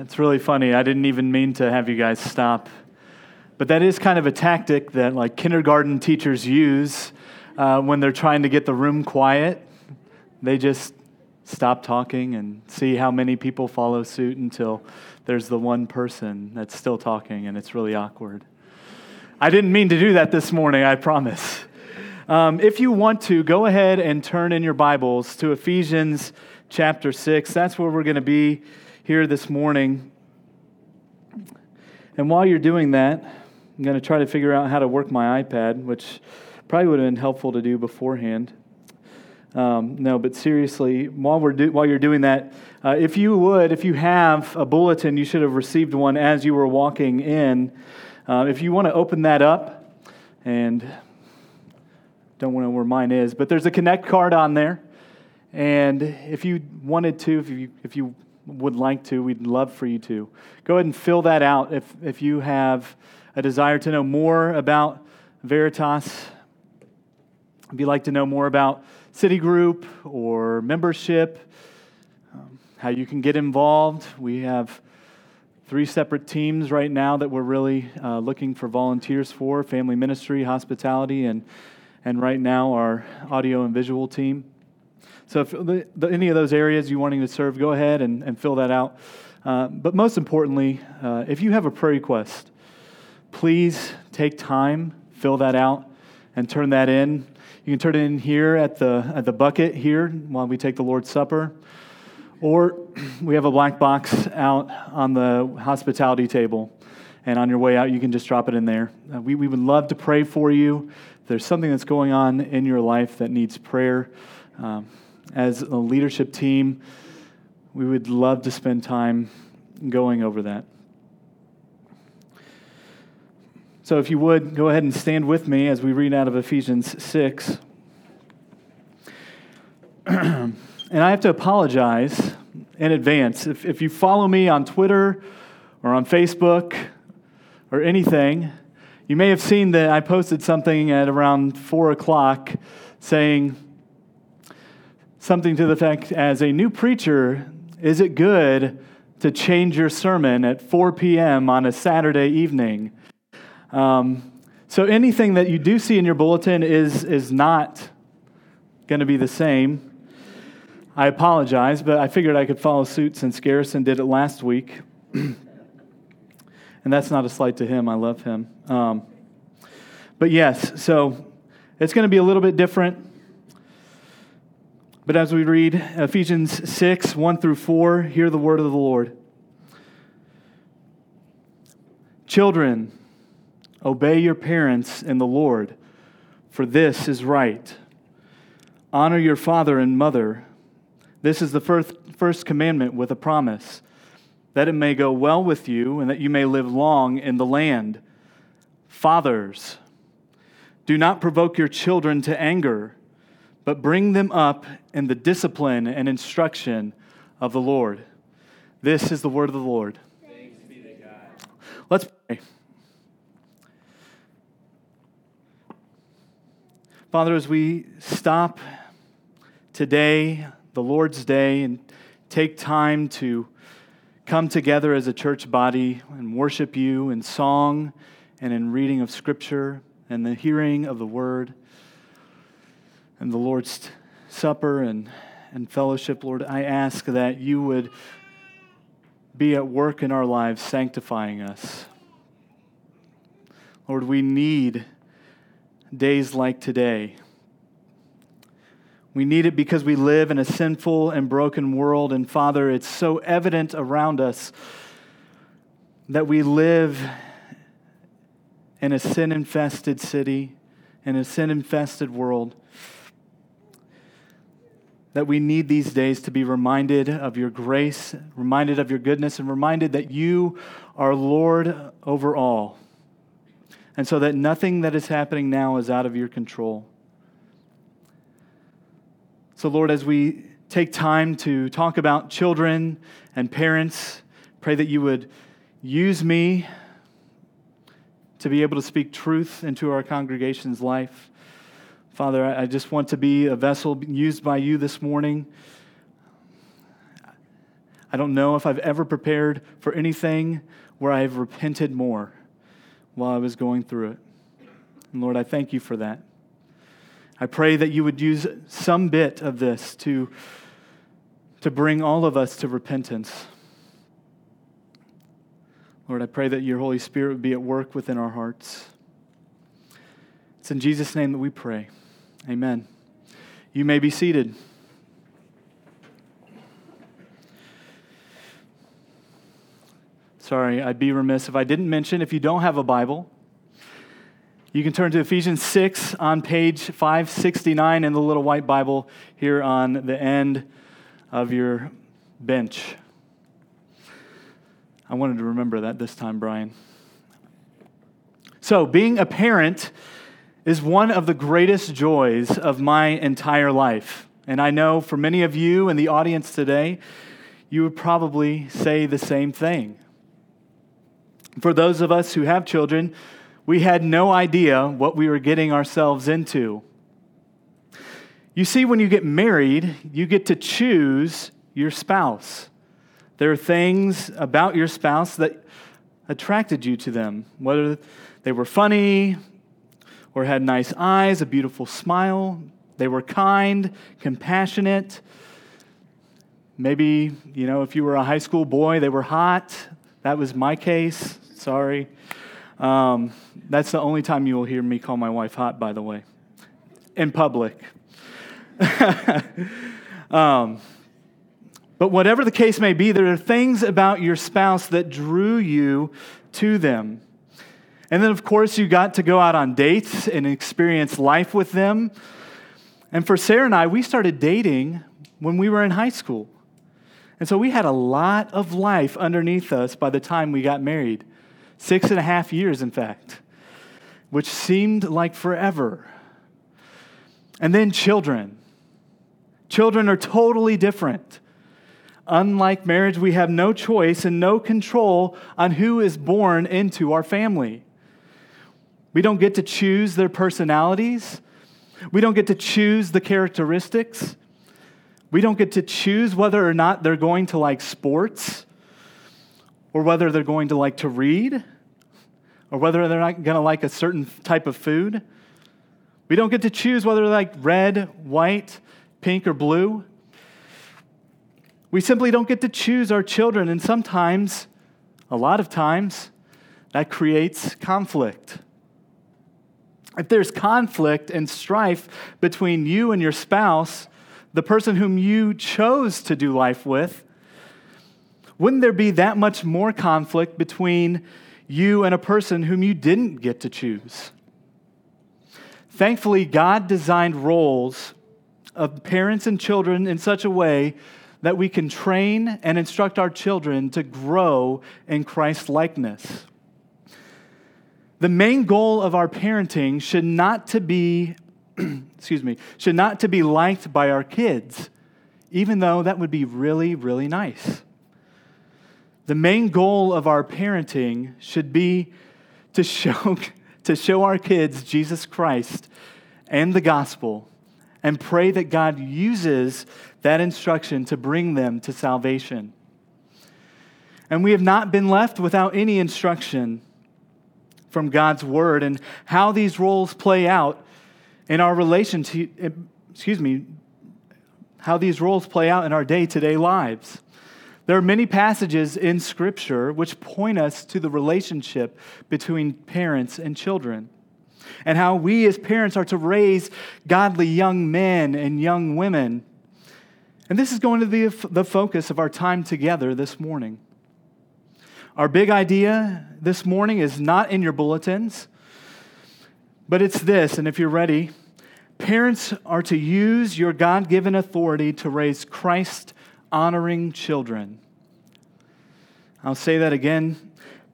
It's really funny. I didn't even mean to have you guys stop. But that is kind of a tactic that like kindergarten teachers use uh, when they're trying to get the room quiet. They just stop talking and see how many people follow suit until there's the one person that's still talking and it's really awkward. I didn't mean to do that this morning, I promise. Um, if you want to, go ahead and turn in your Bibles to Ephesians chapter 6. That's where we're going to be here this morning. And while you're doing that, I'm going to try to figure out how to work my iPad, which probably would have been helpful to do beforehand. Um, no, but seriously, while, we're do, while you're doing that, uh, if you would, if you have a bulletin, you should have received one as you were walking in. Uh, if you want to open that up, and don't want know where mine is, but there's a Connect card on there. And if you wanted to, if you, if you would like to, we'd love for you to. Go ahead and fill that out if, if you have a desire to know more about Veritas. If you'd like to know more about City Group or membership, um, how you can get involved, we have three separate teams right now that we're really uh, looking for volunteers for family ministry, hospitality, and, and right now our audio and visual team. So, if the, the, any of those areas you're wanting to serve, go ahead and, and fill that out. Uh, but most importantly, uh, if you have a prayer request, please take time, fill that out, and turn that in. You can turn it in here at the, at the bucket here while we take the Lord's Supper. Or we have a black box out on the hospitality table. And on your way out, you can just drop it in there. Uh, we, we would love to pray for you. If there's something that's going on in your life that needs prayer, um, as a leadership team, we would love to spend time going over that. So, if you would, go ahead and stand with me as we read out of Ephesians 6. and I have to apologize in advance. If, if you follow me on Twitter or on Facebook or anything, you may have seen that I posted something at around 4 o'clock saying, something to the fact as a new preacher, is it good to change your sermon at 4 p.m. on a Saturday evening? Um, so anything that you do see in your bulletin is, is not going to be the same. I apologize, but I figured I could follow suit since Garrison did it last week. and that's not a slight to him. I love him. Um, but yes, so it's going to be a little bit different. But as we read Ephesians 6 1 through 4, hear the word of the Lord. Children, obey your parents in the Lord, for this is right. Honor your father and mother. This is the first, first commandment with a promise that it may go well with you and that you may live long in the land. Fathers, do not provoke your children to anger but bring them up in the discipline and instruction of the Lord. This is the word of the Lord. Let's pray. Father, as we stop today, the Lord's Day, and take time to come together as a church body and worship you in song and in reading of Scripture and the hearing of the Word and the Lord's Supper and, and fellowship, Lord, I ask that you would be at work in our lives, sanctifying us. Lord, we need days like today. We need it because we live in a sinful and broken world. And Father, it's so evident around us that we live in a sin infested city, in a sin infested world that we need these days to be reminded of your grace, reminded of your goodness, and reminded that you are Lord over all. And so that nothing that is happening now is out of your control. So, Lord, as we take time to talk about children and parents, pray that you would use me to be able to speak truth into our congregation's life. Father, I just want to be a vessel used by you this morning. I don't know if I've ever prepared for anything where I've repented more while I was going through it. And Lord, I thank you for that. I pray that you would use some bit of this to, to bring all of us to repentance. Lord, I pray that your Holy Spirit would be at work within our hearts. It's in Jesus' name that we pray. Amen. You may be seated. Sorry, I'd be remiss if I didn't mention if you don't have a Bible, you can turn to Ephesians 6 on page 569 in the little white Bible here on the end of your bench. I wanted to remember that this time, Brian. So, being a parent is one of the greatest joys of my entire life. And I know for many of you in the audience today, you would probably say the same thing. For those of us who have children, we had no idea what we were getting ourselves into. You see, when you get married, you get to choose your spouse. There are things about your spouse that attracted you to them, whether they were funny or had nice eyes, a beautiful smile, they were kind, compassionate. Maybe, you know, if you were a high school boy, they were hot. That was my case. Sorry. Um, that's the only time you will hear me call my wife hot, by the way, in public. um, but whatever the case may be, there are things about your spouse that drew you to them. And then, of course, you got to go out on dates and experience life with them. And for Sarah and I, we started dating when we were in high school. And so we had a lot of life underneath us by the time we got married. Six and a half years, in fact, which seemed like forever. And then children. Children are totally different. Unlike marriage, we have no choice and no control on who is born into our family. We don't get to choose their personalities. We don't get to choose the characteristics. We don't get to choose whether or not they're going to like sports or whether they're going to like to read, or whether they're not going to like a certain type of food. We don't get to choose whether they like red, white, pink, or blue. We simply don't get to choose our children, and sometimes, a lot of times, that creates conflict. If there's conflict and strife between you and your spouse, the person whom you chose to do life with, wouldn't there be that much more conflict between you and a person whom you didn't get to choose? Thankfully, God designed roles of parents and children in such a way that we can train and instruct our children to grow in Christ likeness. The main goal of our parenting should not to be excuse me, should not to be liked by our kids, even though that would be really really nice. The main goal of our parenting should be to show, to show our kids Jesus Christ and the gospel and pray that God uses that instruction to bring them to salvation. And we have not been left without any instruction from God's word and how these roles play out in our relationship, excuse me, how these roles play out in our day to day lives. There are many passages in Scripture which point us to the relationship between parents and children, and how we as parents are to raise godly young men and young women. And this is going to be the focus of our time together this morning. Our big idea this morning is not in your bulletins, but it's this, and if you're ready, parents are to use your God given authority to raise Christ honoring children. I'll say that again.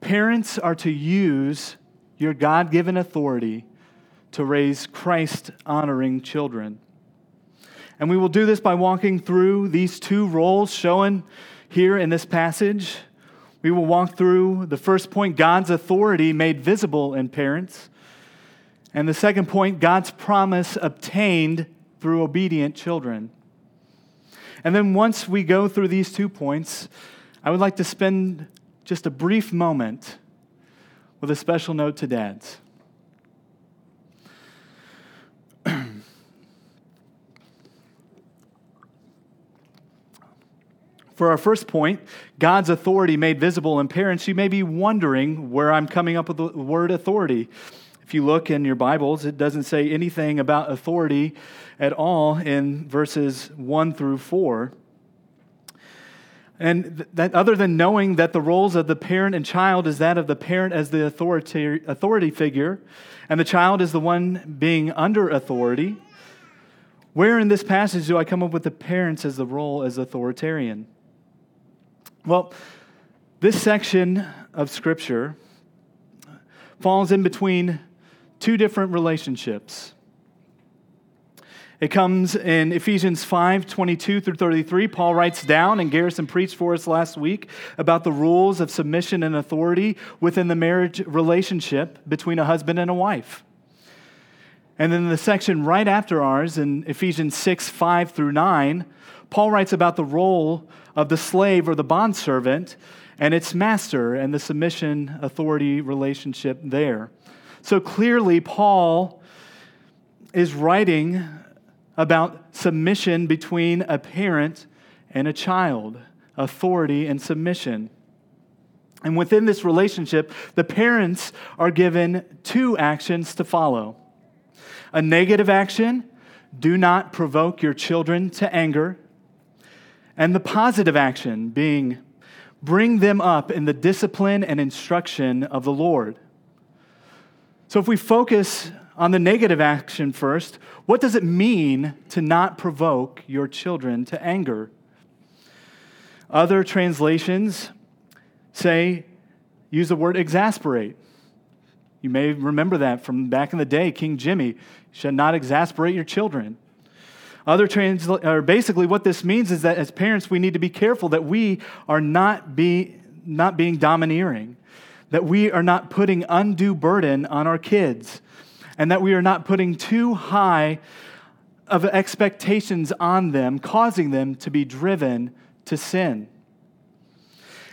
Parents are to use your God given authority to raise Christ honoring children. And we will do this by walking through these two roles shown here in this passage. We will walk through the first point God's authority made visible in parents. And the second point, God's promise obtained through obedient children. And then once we go through these two points, I would like to spend just a brief moment with a special note to dads. For our first point, God's authority made visible in parents, you may be wondering where I'm coming up with the word authority. If you look in your Bibles, it doesn't say anything about authority at all in verses 1 through 4. And that other than knowing that the roles of the parent and child is that of the parent as the authority, authority figure, and the child is the one being under authority, where in this passage do I come up with the parents as the role as authoritarian? Well, this section of Scripture falls in between two different relationships. It comes in Ephesians 5 22 through 33. Paul writes down, and Garrison preached for us last week about the rules of submission and authority within the marriage relationship between a husband and a wife. And then the section right after ours in Ephesians 6 5 through 9, Paul writes about the role of the slave or the bondservant and its master and the submission authority relationship there. So clearly, Paul is writing about submission between a parent and a child, authority and submission. And within this relationship, the parents are given two actions to follow a negative action, do not provoke your children to anger and the positive action being bring them up in the discipline and instruction of the Lord. So, if we focus on the negative action first, what does it mean to not provoke your children to anger? Other translations say, use the word exasperate. You may remember that from back in the day, King Jimmy. should not exasperate your children. Other transla- or basically, what this means is that as parents, we need to be careful that we are not, be, not being domineering, that we are not putting undue burden on our kids, and that we are not putting too high of expectations on them, causing them to be driven to sin.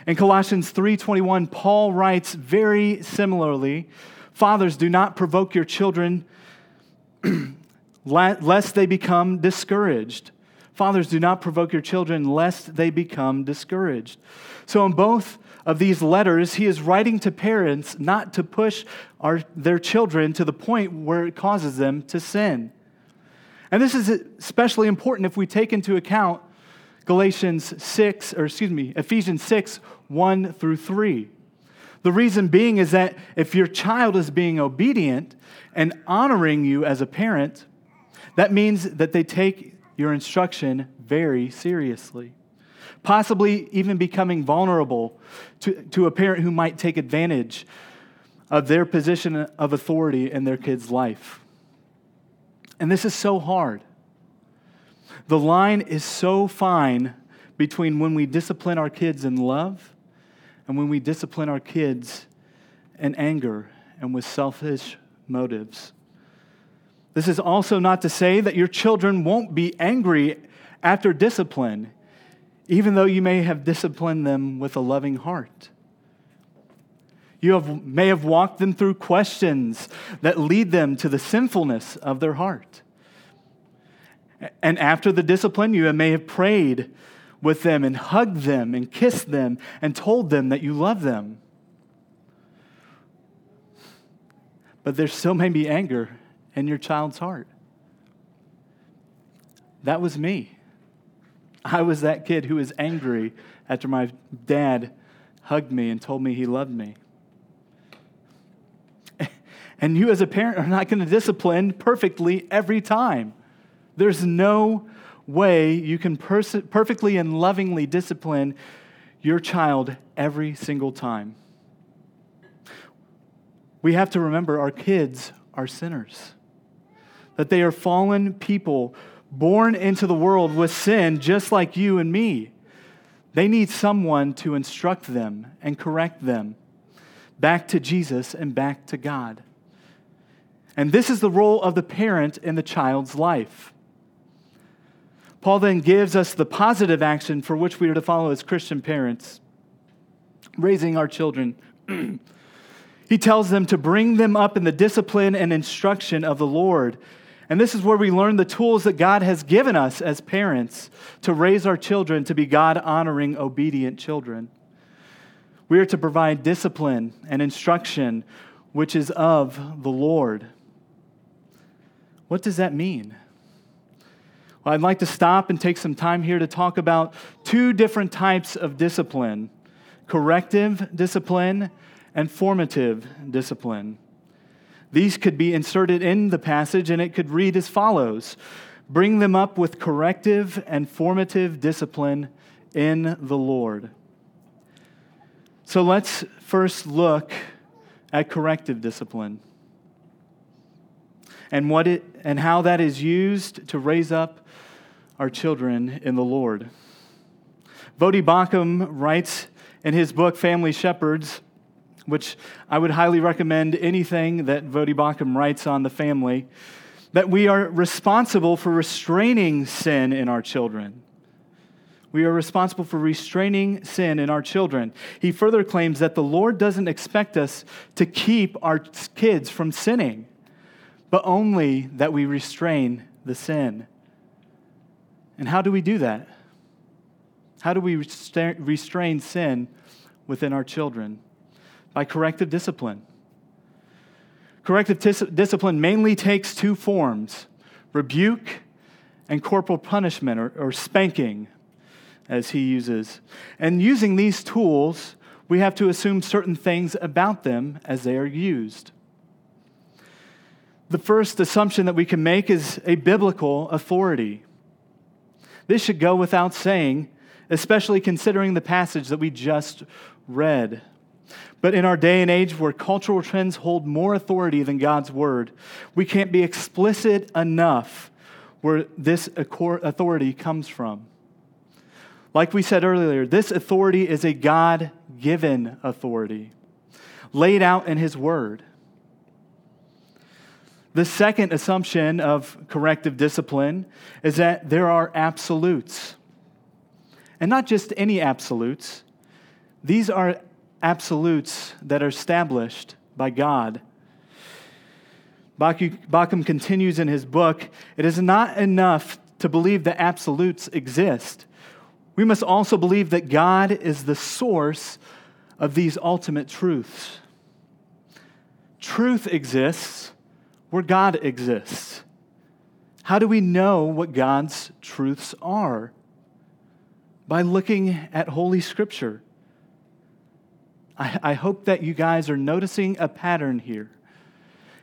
In Colossians 3:21, Paul writes very similarly, "Fathers, do not provoke your children lest they become discouraged. Fathers, do not provoke your children lest they become discouraged. So, in both of these letters, he is writing to parents not to push our, their children to the point where it causes them to sin. And this is especially important if we take into account Galatians 6, or excuse me, Ephesians 6, 1 through 3. The reason being is that if your child is being obedient and honoring you as a parent, that means that they take your instruction very seriously, possibly even becoming vulnerable to, to a parent who might take advantage of their position of authority in their kid's life. And this is so hard. The line is so fine between when we discipline our kids in love and when we discipline our kids in anger and with selfish motives. This is also not to say that your children won't be angry after discipline, even though you may have disciplined them with a loving heart. You have, may have walked them through questions that lead them to the sinfulness of their heart. And after the discipline, you may have prayed with them and hugged them and kissed them and told them that you love them. But there still may be anger in your child's heart. That was me. I was that kid who was angry after my dad hugged me and told me he loved me. And you, as a parent, are not going to discipline perfectly every time. There's no way you can pers- perfectly and lovingly discipline your child every single time. We have to remember our kids are sinners that they are fallen people born into the world with sin, just like you and me. They need someone to instruct them and correct them back to Jesus and back to God. And this is the role of the parent in the child's life. Paul then gives us the positive action for which we are to follow as Christian parents, raising our children. he tells them to bring them up in the discipline and instruction of the Lord. And this is where we learn the tools that God has given us as parents to raise our children to be God honoring, obedient children. We are to provide discipline and instruction which is of the Lord. What does that mean? Well, I'd like to stop and take some time here to talk about two different types of discipline corrective discipline and formative discipline. These could be inserted in the passage, and it could read as follows Bring them up with corrective and formative discipline in the Lord. So let's first look at corrective discipline and what it and how that is used to raise up our children in the Lord. Voddie Baucham writes in his book Family Shepherds, which I would highly recommend anything that Voddie Baucham writes on the family, that we are responsible for restraining sin in our children. We are responsible for restraining sin in our children. He further claims that the Lord doesn't expect us to keep our kids from sinning, but only that we restrain the sin. And how do we do that? How do we restrain sin within our children? By corrective discipline. Corrective tis- discipline mainly takes two forms rebuke and corporal punishment or, or spanking as he uses. And using these tools, we have to assume certain things about them as they are used. The first assumption that we can make is a biblical authority. This should go without saying, especially considering the passage that we just read. But in our day and age where cultural trends hold more authority than God's word, we can't be explicit enough where this authority comes from. Like we said earlier, this authority is a God given authority laid out in His Word. The second assumption of corrective discipline is that there are absolutes. And not just any absolutes, these are absolutes that are established by God. Baucham continues in his book it is not enough to believe that absolutes exist we must also believe that God is the source of these ultimate truths. Truth exists where God exists. How do we know what God's truths are? By looking at Holy Scripture. I, I, hope that you guys are noticing a pattern here.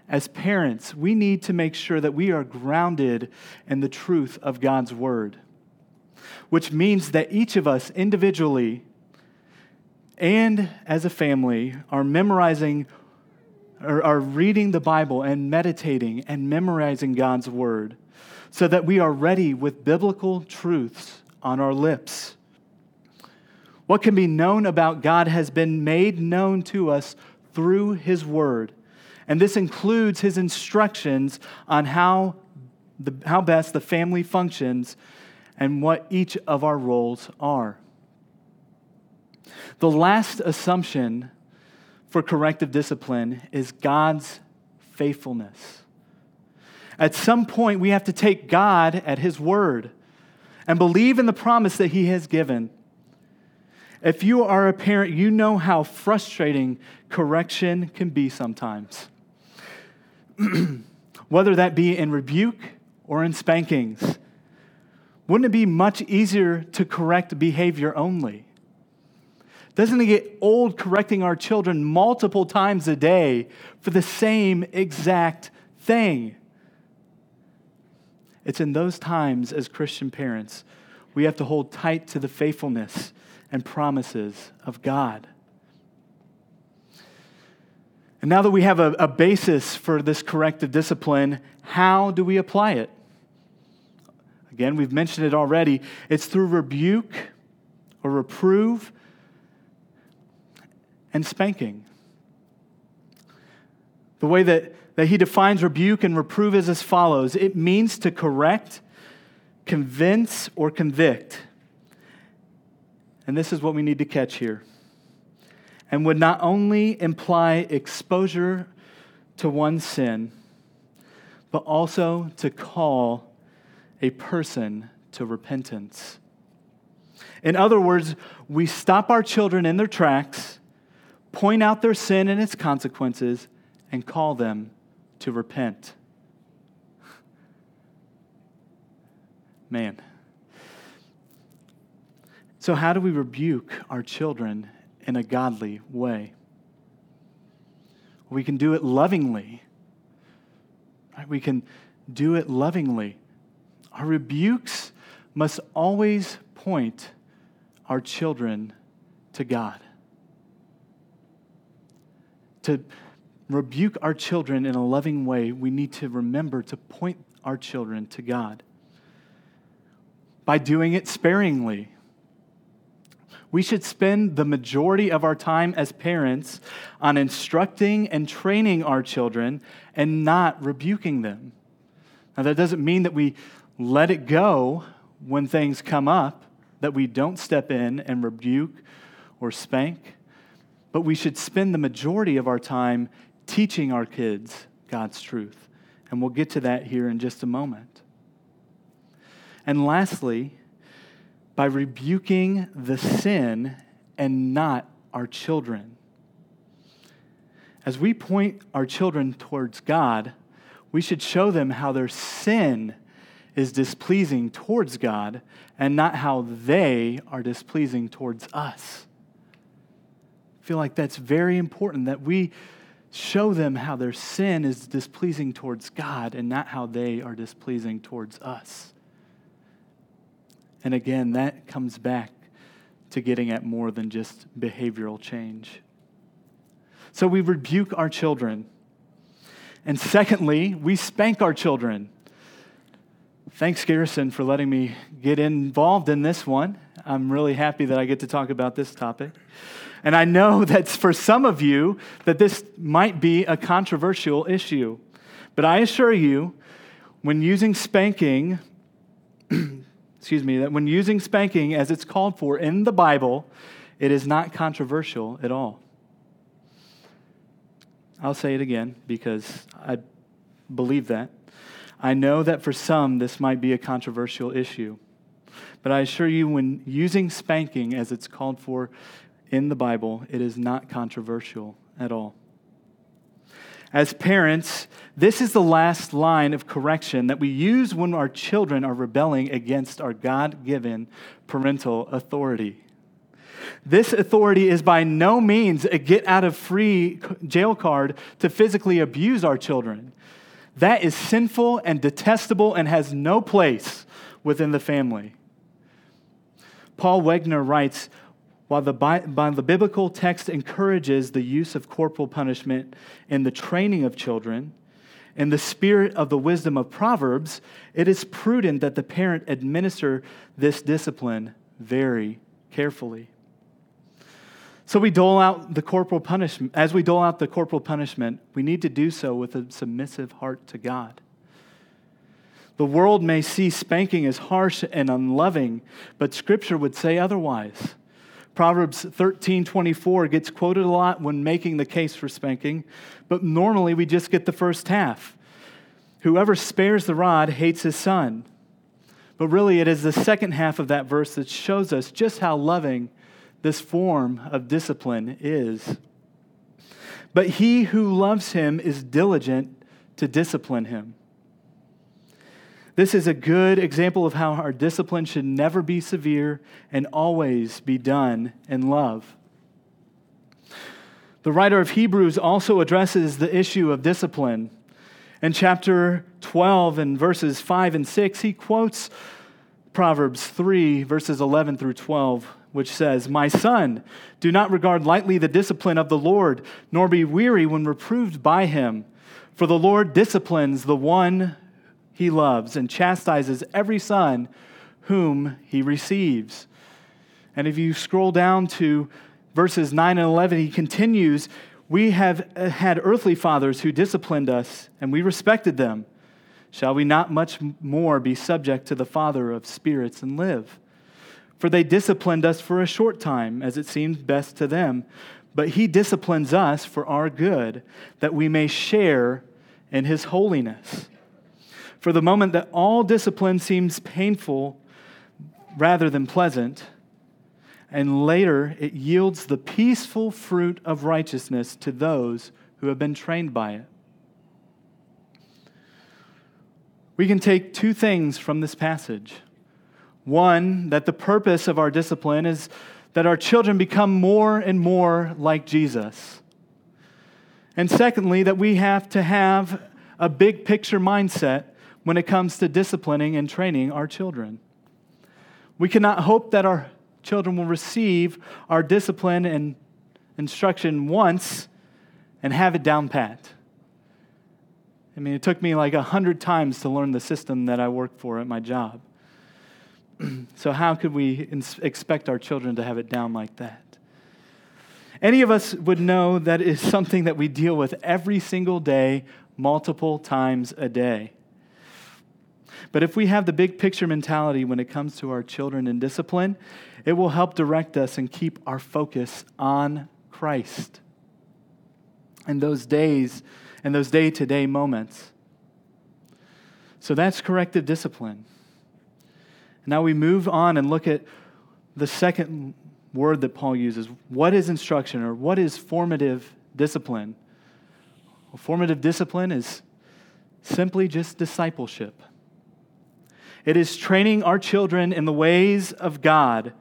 As parents, we need to make sure that we are grounded in the truth of God's Word which means that each of us individually and as a family are memorizing or are reading the Bible and meditating and memorizing God's word so that we are ready with biblical truths on our lips. What can be known about God has been made known to us through His Word. And this includes His instructions on how, the, how best the family functions and what each of our roles are. The last assumption for corrective discipline is God's faithfulness. At some point, we have to take God at His word and believe in the promise that He has given. If you are a parent, you know how frustrating correction can be sometimes. Whether that be in rebuke or in spankings, wouldn't it be much easier to correct behavior only? Doesn't it get old correcting our children multiple times a day for the same exact thing? It's in those times, as Christian parents, we have to hold tight to the faithfulness and promises of God. And now that we have a, a basis for this corrective discipline, how do we apply it? Again, we've mentioned it already. It's through rebuke or reprove and spanking. The way that, that he defines rebuke and reprove is as follows it means to correct, convince or convict. And this is what we need to catch here. And would not only imply exposure to one sin, but also to call a person to repentance. In other words, we stop our children in their tracks, point out their sin and its consequences, and call them to repent. Man. So, how do we rebuke our children in a godly way? We can do it lovingly. We can do it lovingly. Our rebukes must always point our children to God. To rebuke our children in a loving way, we need to remember to point our children to God. By doing it sparingly, we should spend the majority of our time as parents on instructing and training our children and not rebuking them. Now, that doesn't mean that we let it go when things come up, that we don't step in and rebuke or spank, but we should spend the majority of our time teaching our kids God's truth. And we'll get to that here in just a moment. And lastly, by rebuking the sin and not our children. As we point our children towards God, we should show them how their sin is displeasing towards God and not how they are displeasing towards us. I feel like that's very important that we show them how their sin is displeasing towards God and not how they are displeasing towards us. And again, that comes back to getting at more than just behavioral change. So we rebuke our children. And secondly, we spank our children. Thanks, Garrison, for letting me get involved in this one. I'm really happy that I get to talk about this topic. And I know that for some of you that this might be a controversial issue. But I assure you, when using spanking, excuse me, that when using spanking as it's called for in the Bible, it is not controversial at all. I'll say it again because I believe that. I know that for some this might be a controversial issue. But I assure you, when using spanking as it's called for in the Bible, it is not controversial at all. As parents, this is the last line of correction that we use when our children are rebelling against our God given parental authority. This authority is by no means a get out of free jail card to physically abuse our children. That is sinful and detestable and has no place within the family. Paul Wegner writes while the, while the biblical text encourages the use of corporal punishment in the training of children, in the spirit of the wisdom of Proverbs, it is prudent that the parent administer this discipline very carefully. So we dole out the corporal punishment. As we dole out the corporal punishment, we need to do so with a submissive heart to God. The world may see spanking as harsh and unloving, but Scripture would say otherwise. Proverbs 13 24 gets quoted a lot when making the case for spanking, but normally we just get the first half. Whoever spares the rod hates his son. But really, it is the second half of that verse that shows us just how loving this form of discipline is. But he who loves him is diligent to discipline him. This is a good example of how our discipline should never be severe and always be done in love. The writer of Hebrews also addresses the issue of discipline. In chapter 12 and verses 5 and 6, he quotes Proverbs 3, verses 11 through 12, which says, My son, do not regard lightly the discipline of the Lord, nor be weary when reproved by him. For the Lord disciplines the one he loves and chastises every son whom he receives. And if you scroll down to verses 9 and 11, he continues We have had earthly fathers who disciplined us, and we respected them. Shall we not much more be subject to the Father of spirits and live? For they disciplined us for a short time, as it seemed best to them. But he disciplines us for our good, that we may share in his holiness. For the moment that all discipline seems painful rather than pleasant, and later it yields the peaceful fruit of righteousness to those who have been trained by it. We can take two things from this passage. One, that the purpose of our discipline is that our children become more and more like Jesus. And secondly, that we have to have a big picture mindset when it comes to disciplining and training our children. We cannot hope that our children will receive our discipline and instruction once and have it down pat. I mean, it took me like a hundred times to learn the system that I work for at my job. so, how could we ins- expect our children to have it down like that? Any of us would know that is something that we deal with every single day, multiple times a day. But if we have the big picture mentality when it comes to our children and discipline, it will help direct us and keep our focus on Christ. And those days, and those day to day moments. So that's corrective discipline. Now we move on and look at the second word that Paul uses. What is instruction or what is formative discipline? Well, formative discipline is simply just discipleship. It is training our children in the ways of God.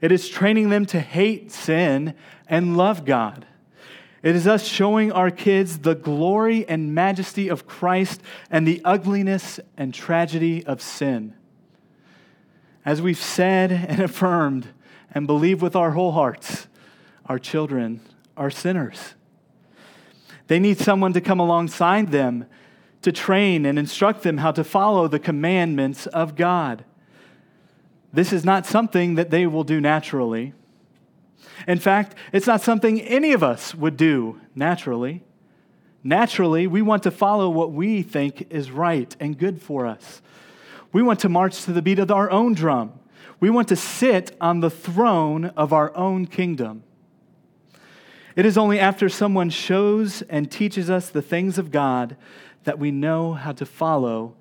It is training them to hate sin and love God. It is us showing our kids the glory and majesty of Christ and the ugliness and tragedy of sin. As we've said and affirmed and believe with our whole hearts, our children are sinners. They need someone to come alongside them to train and instruct them how to follow the commandments of God. This is not something that they will do naturally. In fact, it's not something any of us would do naturally. Naturally, we want to follow what we think is right and good for us. We want to march to the beat of our own drum. We want to sit on the throne of our own kingdom. It is only after someone shows and teaches us the things of God that we know how to follow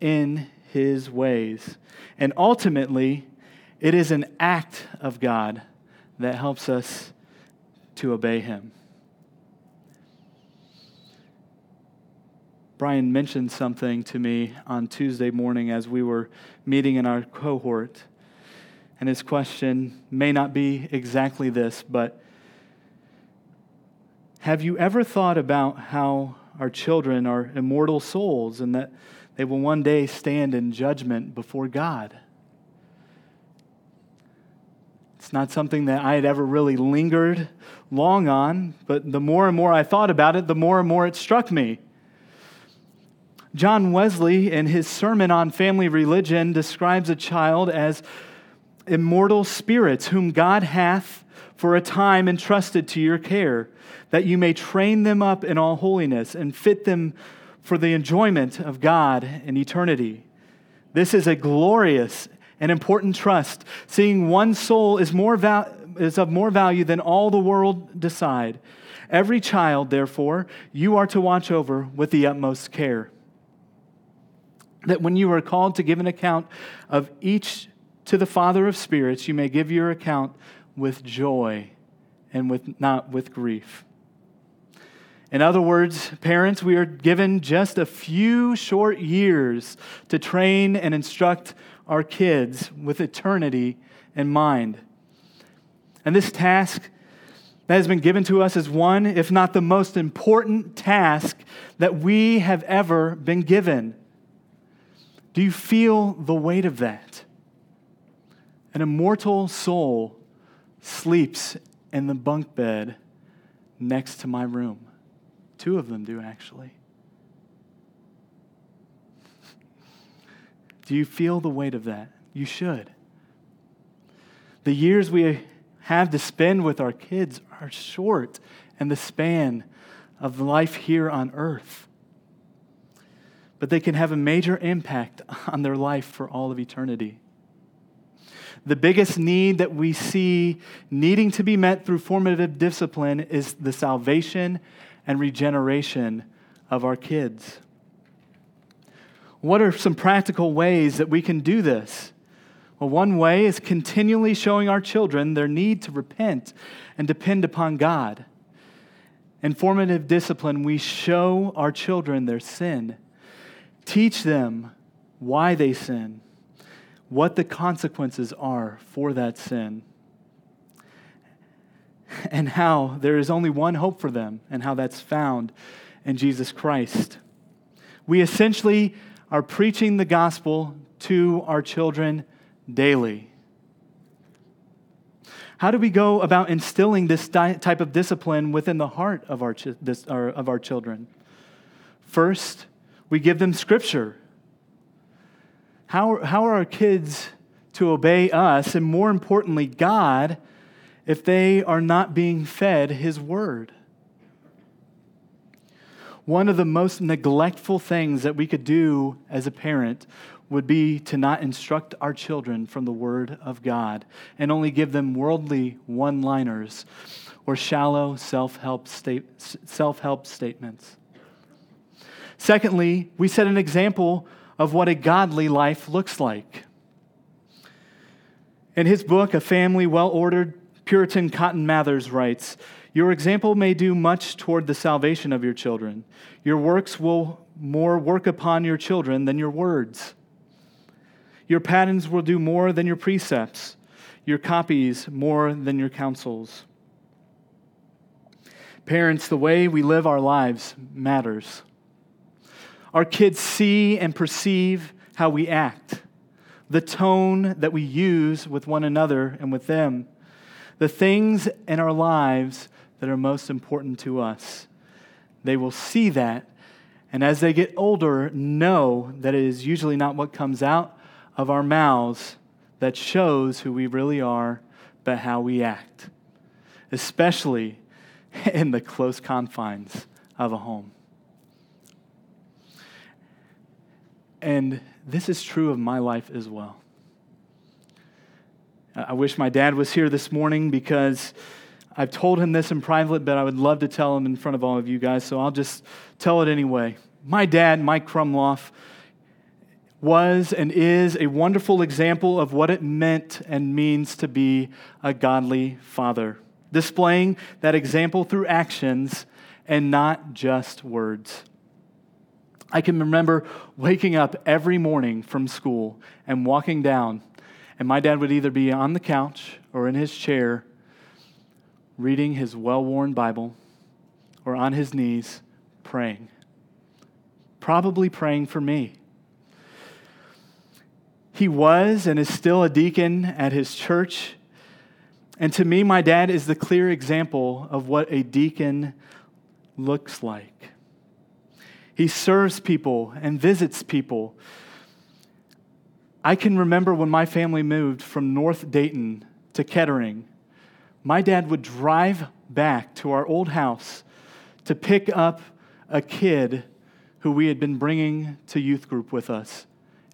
in his ways. And ultimately, it is an act of God that helps us to obey Him. Brian mentioned something to me on Tuesday morning as we were meeting in our cohort. And his question may not be exactly this, but have you ever thought about how our children are immortal souls and that they will one day stand in judgment before God? It's not something that I had ever really lingered long on, but the more and more I thought about it, the more and more it struck me. John Wesley, in his sermon on family religion, describes a child as immortal spirits whom God hath for a time entrusted to your care, that you may train them up in all holiness and fit them for the enjoyment of God in eternity. This is a glorious and important trust, seeing one soul is, more val- is of more value than all the world decide. Every child, therefore, you are to watch over with the utmost care. That when you are called to give an account of each to the Father of spirits, you may give your account with joy and with, not with grief. In other words, parents, we are given just a few short years to train and instruct our kids with eternity in mind. And this task that has been given to us is one, if not the most important task that we have ever been given. Do you feel the weight of that? An immortal soul sleeps in the bunk bed next to my room. Two of them do, actually. Do you feel the weight of that? You should. The years we have to spend with our kids are short and the span of life here on earth. but they can have a major impact on their life for all of eternity. The biggest need that we see needing to be met through formative discipline is the salvation and regeneration of our kids. What are some practical ways that we can do this? Well, one way is continually showing our children their need to repent and depend upon God. In formative discipline, we show our children their sin, teach them why they sin, what the consequences are for that sin, and how there is only one hope for them, and how that's found in Jesus Christ. We essentially are preaching the gospel to our children daily. How do we go about instilling this type of discipline within the heart of our, this, of our children? First, we give them scripture. How, how are our kids to obey us, and more importantly, God, if they are not being fed His word? One of the most neglectful things that we could do as a parent would be to not instruct our children from the Word of God and only give them worldly one liners or shallow self help self-help statements. Secondly, we set an example of what a godly life looks like. In his book, A Family Well Ordered, Puritan Cotton Mather writes Your example may do much toward the salvation of your children. Your works will more work upon your children than your words. Your patterns will do more than your precepts, your copies more than your counsels. Parents, the way we live our lives matters. Our kids see and perceive how we act, the tone that we use with one another and with them, the things in our lives that are most important to us. They will see that, and as they get older, know that it is usually not what comes out of our mouths that shows who we really are, but how we act, especially in the close confines of a home. And this is true of my life as well. I wish my dad was here this morning because I've told him this in private, but I would love to tell him in front of all of you guys, so I'll just tell it anyway. My dad, Mike Krumloff, was and is a wonderful example of what it meant and means to be a godly father, displaying that example through actions and not just words. I can remember waking up every morning from school and walking down, and my dad would either be on the couch or in his chair reading his well worn Bible or on his knees praying, probably praying for me. He was and is still a deacon at his church. And to me, my dad is the clear example of what a deacon looks like. He serves people and visits people. I can remember when my family moved from North Dayton to Kettering, my dad would drive back to our old house to pick up a kid who we had been bringing to youth group with us.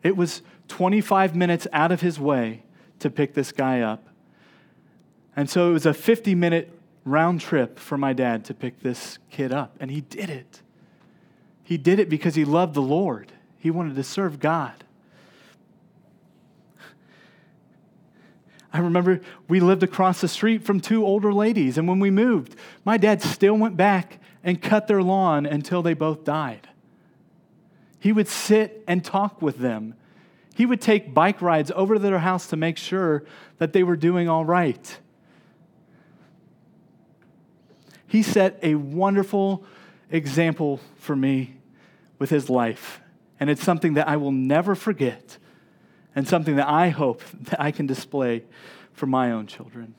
It was 25 minutes out of his way to pick this guy up. And so it was a 50 minute round trip for my dad to pick this kid up. And he did it. He did it because he loved the Lord, he wanted to serve God. I remember we lived across the street from two older ladies, and when we moved, my dad still went back and cut their lawn until they both died. He would sit and talk with them he would take bike rides over to their house to make sure that they were doing all right. He set a wonderful example for me with his life. And it's something that I will never forget and something that I hope that I can display for my own children.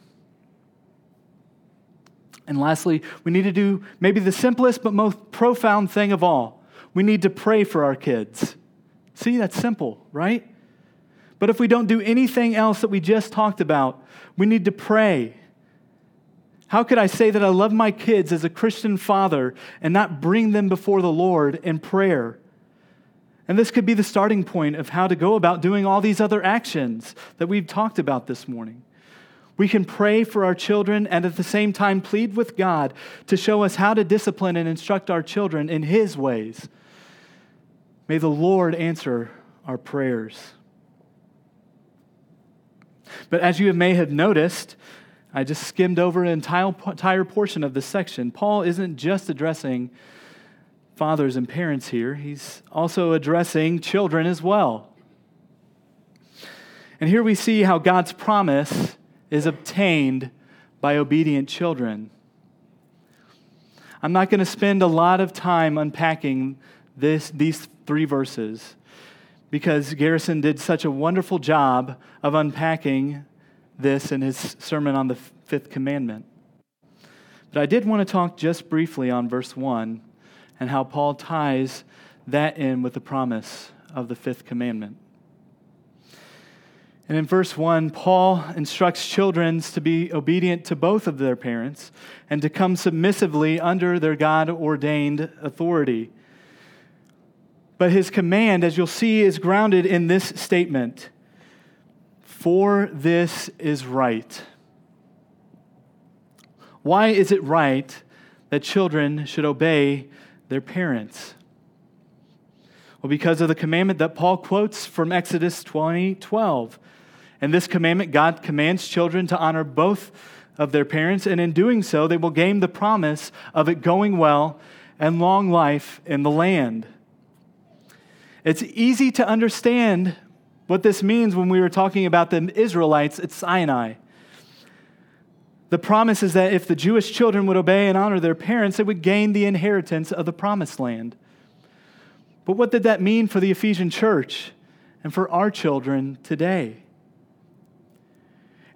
And lastly, we need to do maybe the simplest but most profound thing of all. We need to pray for our kids. See, that's simple, right? But if we don't do anything else that we just talked about, we need to pray. How could I say that I love my kids as a Christian father and not bring them before the Lord in prayer? And this could be the starting point of how to go about doing all these other actions that we've talked about this morning. We can pray for our children and at the same time plead with God to show us how to discipline and instruct our children in His ways. May the Lord answer our prayers. But as you may have noticed, I just skimmed over an entire portion of this section. Paul isn't just addressing fathers and parents here, he's also addressing children as well. And here we see how God's promise is obtained by obedient children. I'm not going to spend a lot of time unpacking this, these three verses because Garrison did such a wonderful job of unpacking this in his sermon on the fifth commandment. But I did want to talk just briefly on verse 1 and how Paul ties that in with the promise of the fifth commandment. And in verse 1, Paul instructs children to be obedient to both of their parents and to come submissively under their God ordained authority. But his command, as you'll see, is grounded in this statement For this is right. Why is it right that children should obey their parents? Well, because of the commandment that Paul quotes from Exodus 20 12. And this commandment, God commands children to honor both of their parents, and in doing so, they will gain the promise of it going well and long life in the land. It's easy to understand what this means when we were talking about the Israelites at Sinai. The promise is that if the Jewish children would obey and honor their parents, they would gain the inheritance of the promised land. But what did that mean for the Ephesian church and for our children today?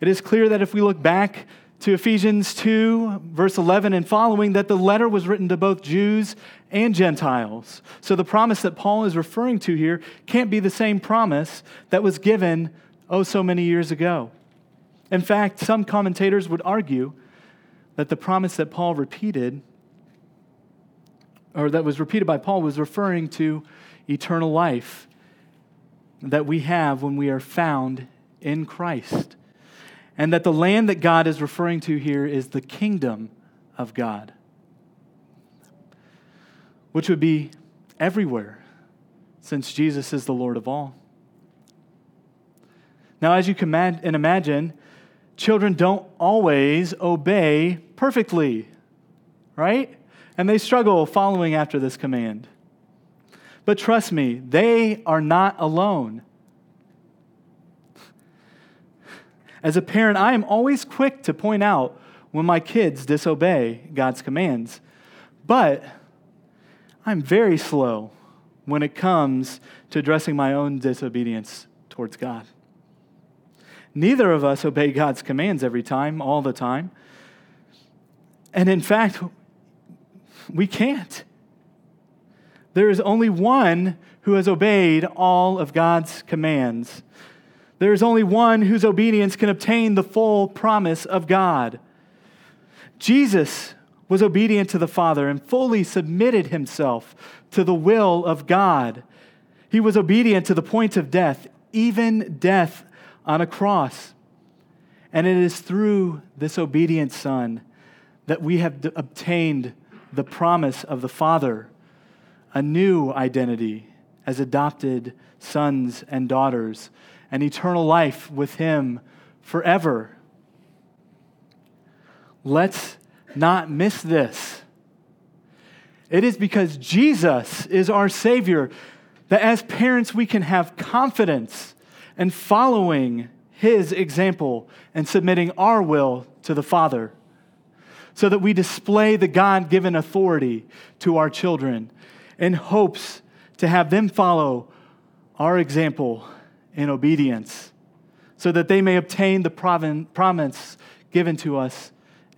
It is clear that if we look back to Ephesians 2, verse 11 and following, that the letter was written to both Jews and Gentiles. So the promise that Paul is referring to here can't be the same promise that was given oh so many years ago. In fact, some commentators would argue that the promise that Paul repeated, or that was repeated by Paul, was referring to eternal life that we have when we are found in Christ and that the land that God is referring to here is the kingdom of God, which would be everywhere since Jesus is the Lord of all. Now, as you can imagine, children don't always obey perfectly, right? And they struggle following after this command. But trust me, they are not alone. As a parent, I am always quick to point out when my kids disobey God's commands. But I'm very slow when it comes to addressing my own disobedience towards God. Neither of us obey God's commands every time, all the time. And in fact, we can't. There is only one who has obeyed all of God's commands, there is only one whose obedience can obtain the full promise of God. Jesus was obedient to the Father and fully submitted himself to the will of God. He was obedient to the point of death, even death on a cross. And it is through this obedient Son that we have obtained the promise of the Father, a new identity as adopted sons and daughters and eternal life with Him forever. Let's not miss this. It is because Jesus is our Savior that as parents we can have confidence in following His example and submitting our will to the Father so that we display the God given authority to our children in hopes to have them follow our example in obedience, so that they may obtain the promise given to us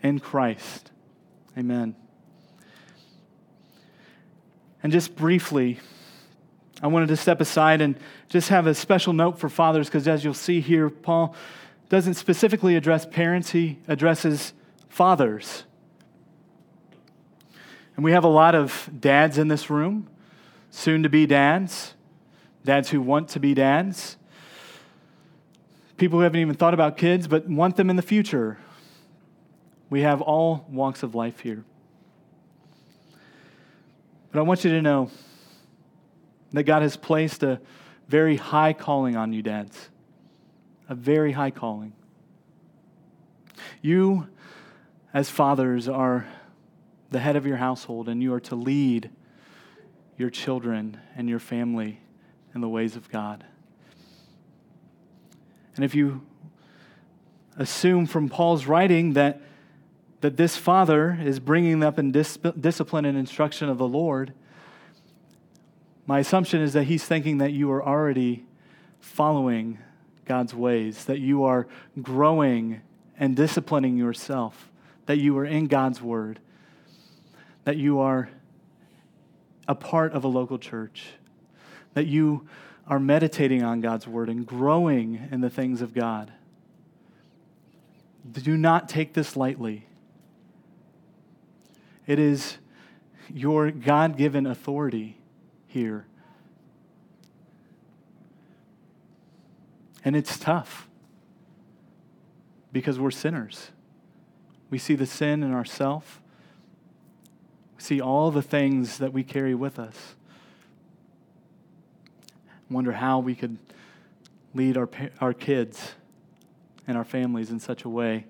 in Christ. Amen. And just briefly, I wanted to step aside and just have a special note for fathers because, as you'll see here, Paul doesn't specifically address parents, he addresses fathers. And we have a lot of dads in this room, soon to be dads. dads who want to be dads, people who haven't even thought about kids but want them in the future. We have all walks of life here. But I want you to know that God has placed a very high calling on you, dads. A very high calling. You, as fathers, are the head of your household, and you are to lead your children and your family in the ways of God. And if you assume from Paul's writing that, that this father is bringing up in dis- discipline and instruction of the Lord, my assumption is that he's thinking that you are already following God's ways, that you are growing and disciplining yourself, that you are in God's word, that you are a part of a local church, that you are meditating on God's word and growing in the things of God. Do not take this lightly. It is your God given authority here. And it's tough because we're sinners. We see the sin in ourselves. We see all the things that we carry with us. Wonder how we could lead our, our kids and our families in such a way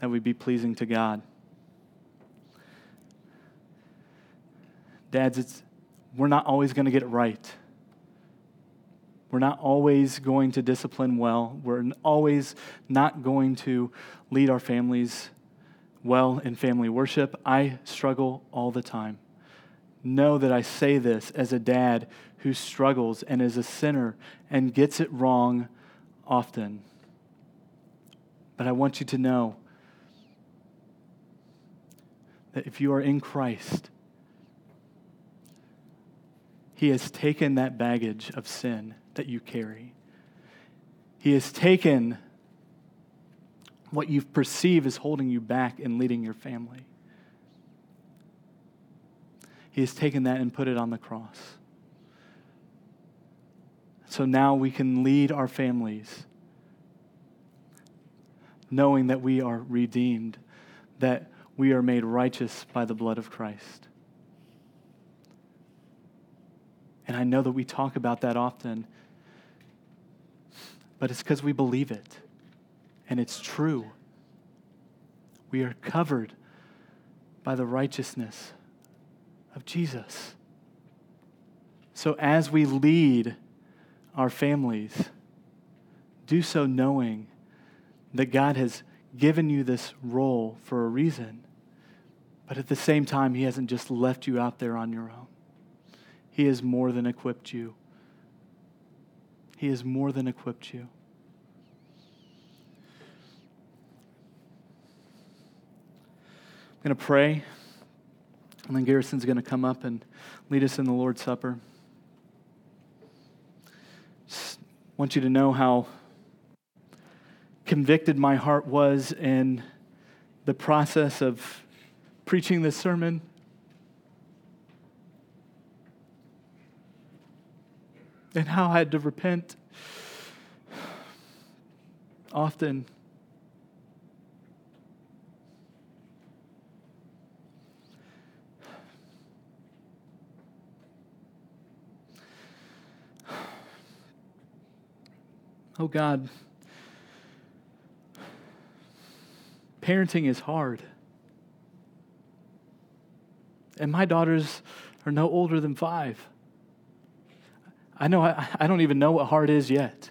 that we'd be pleasing to God. Dads, it's, we're not always going to get it right. We're not always going to discipline well. We're always not going to lead our families well in family worship. I struggle all the time. Know that I say this as a dad who struggles and is a sinner and gets it wrong often. But I want you to know that if you are in Christ, He has taken that baggage of sin that you carry. He has taken what you perceive as holding you back in leading your family. He has taken that and put it on the cross. So now we can lead our families knowing that we are redeemed, that we are made righteous by the blood of Christ. And I know that we talk about that often, but it's because we believe it and it's true. We are covered by the righteousness of Jesus. So as we lead our families, do so knowing that God has given you this role for a reason, but at the same time, He hasn't just left you out there on your own. He has more than equipped you. He has more than equipped you. I'm going to pray, and then Garrison's going to come up and lead us in the Lord's Supper. Just want you to know how convicted my heart was in the process of preaching this sermon. And how I had to repent often Oh God, parenting is hard. And my daughters are no older than five. I know I, I don't even know what hard is yet.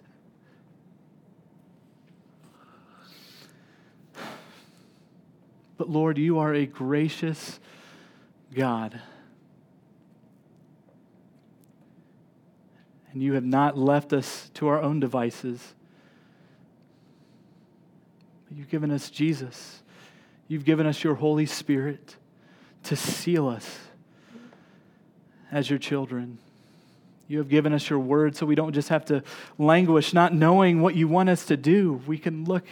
But Lord, you are a gracious God. And you have not left us to our own devices. You've given us Jesus. You've given us your Holy Spirit to seal us as your children. You have given us your word so we don't just have to languish, not knowing what you want us to do. We can look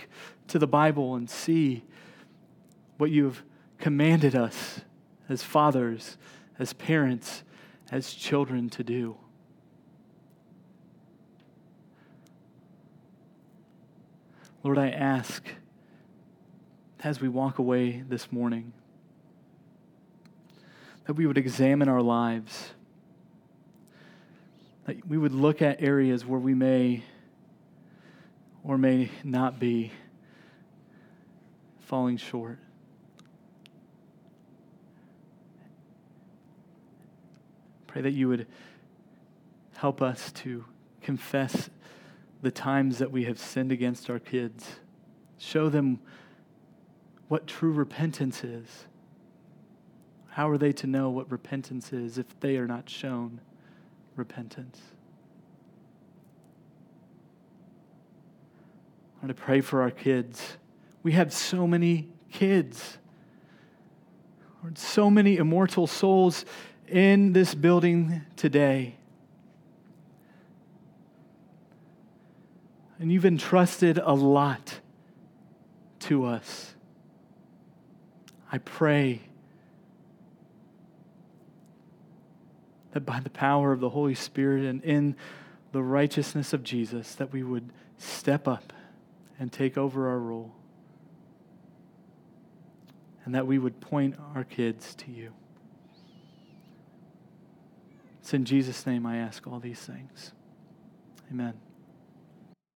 to the Bible and see what you've commanded us as fathers, as parents, as children to do. Lord, I ask as we walk away this morning that we would examine our lives, that we would look at areas where we may or may not be falling short. Pray that you would help us to confess the times that we have sinned against our kids. Show them what true repentance is. How are they to know what repentance is if they are not shown repentance? I want to pray for our kids. We have so many kids. So many immortal souls in this building today. And you've entrusted a lot to us. I pray that by the power of the Holy Spirit and in the righteousness of Jesus, that we would step up and take over our role. And that we would point our kids to you. It's in Jesus' name I ask all these things. Amen.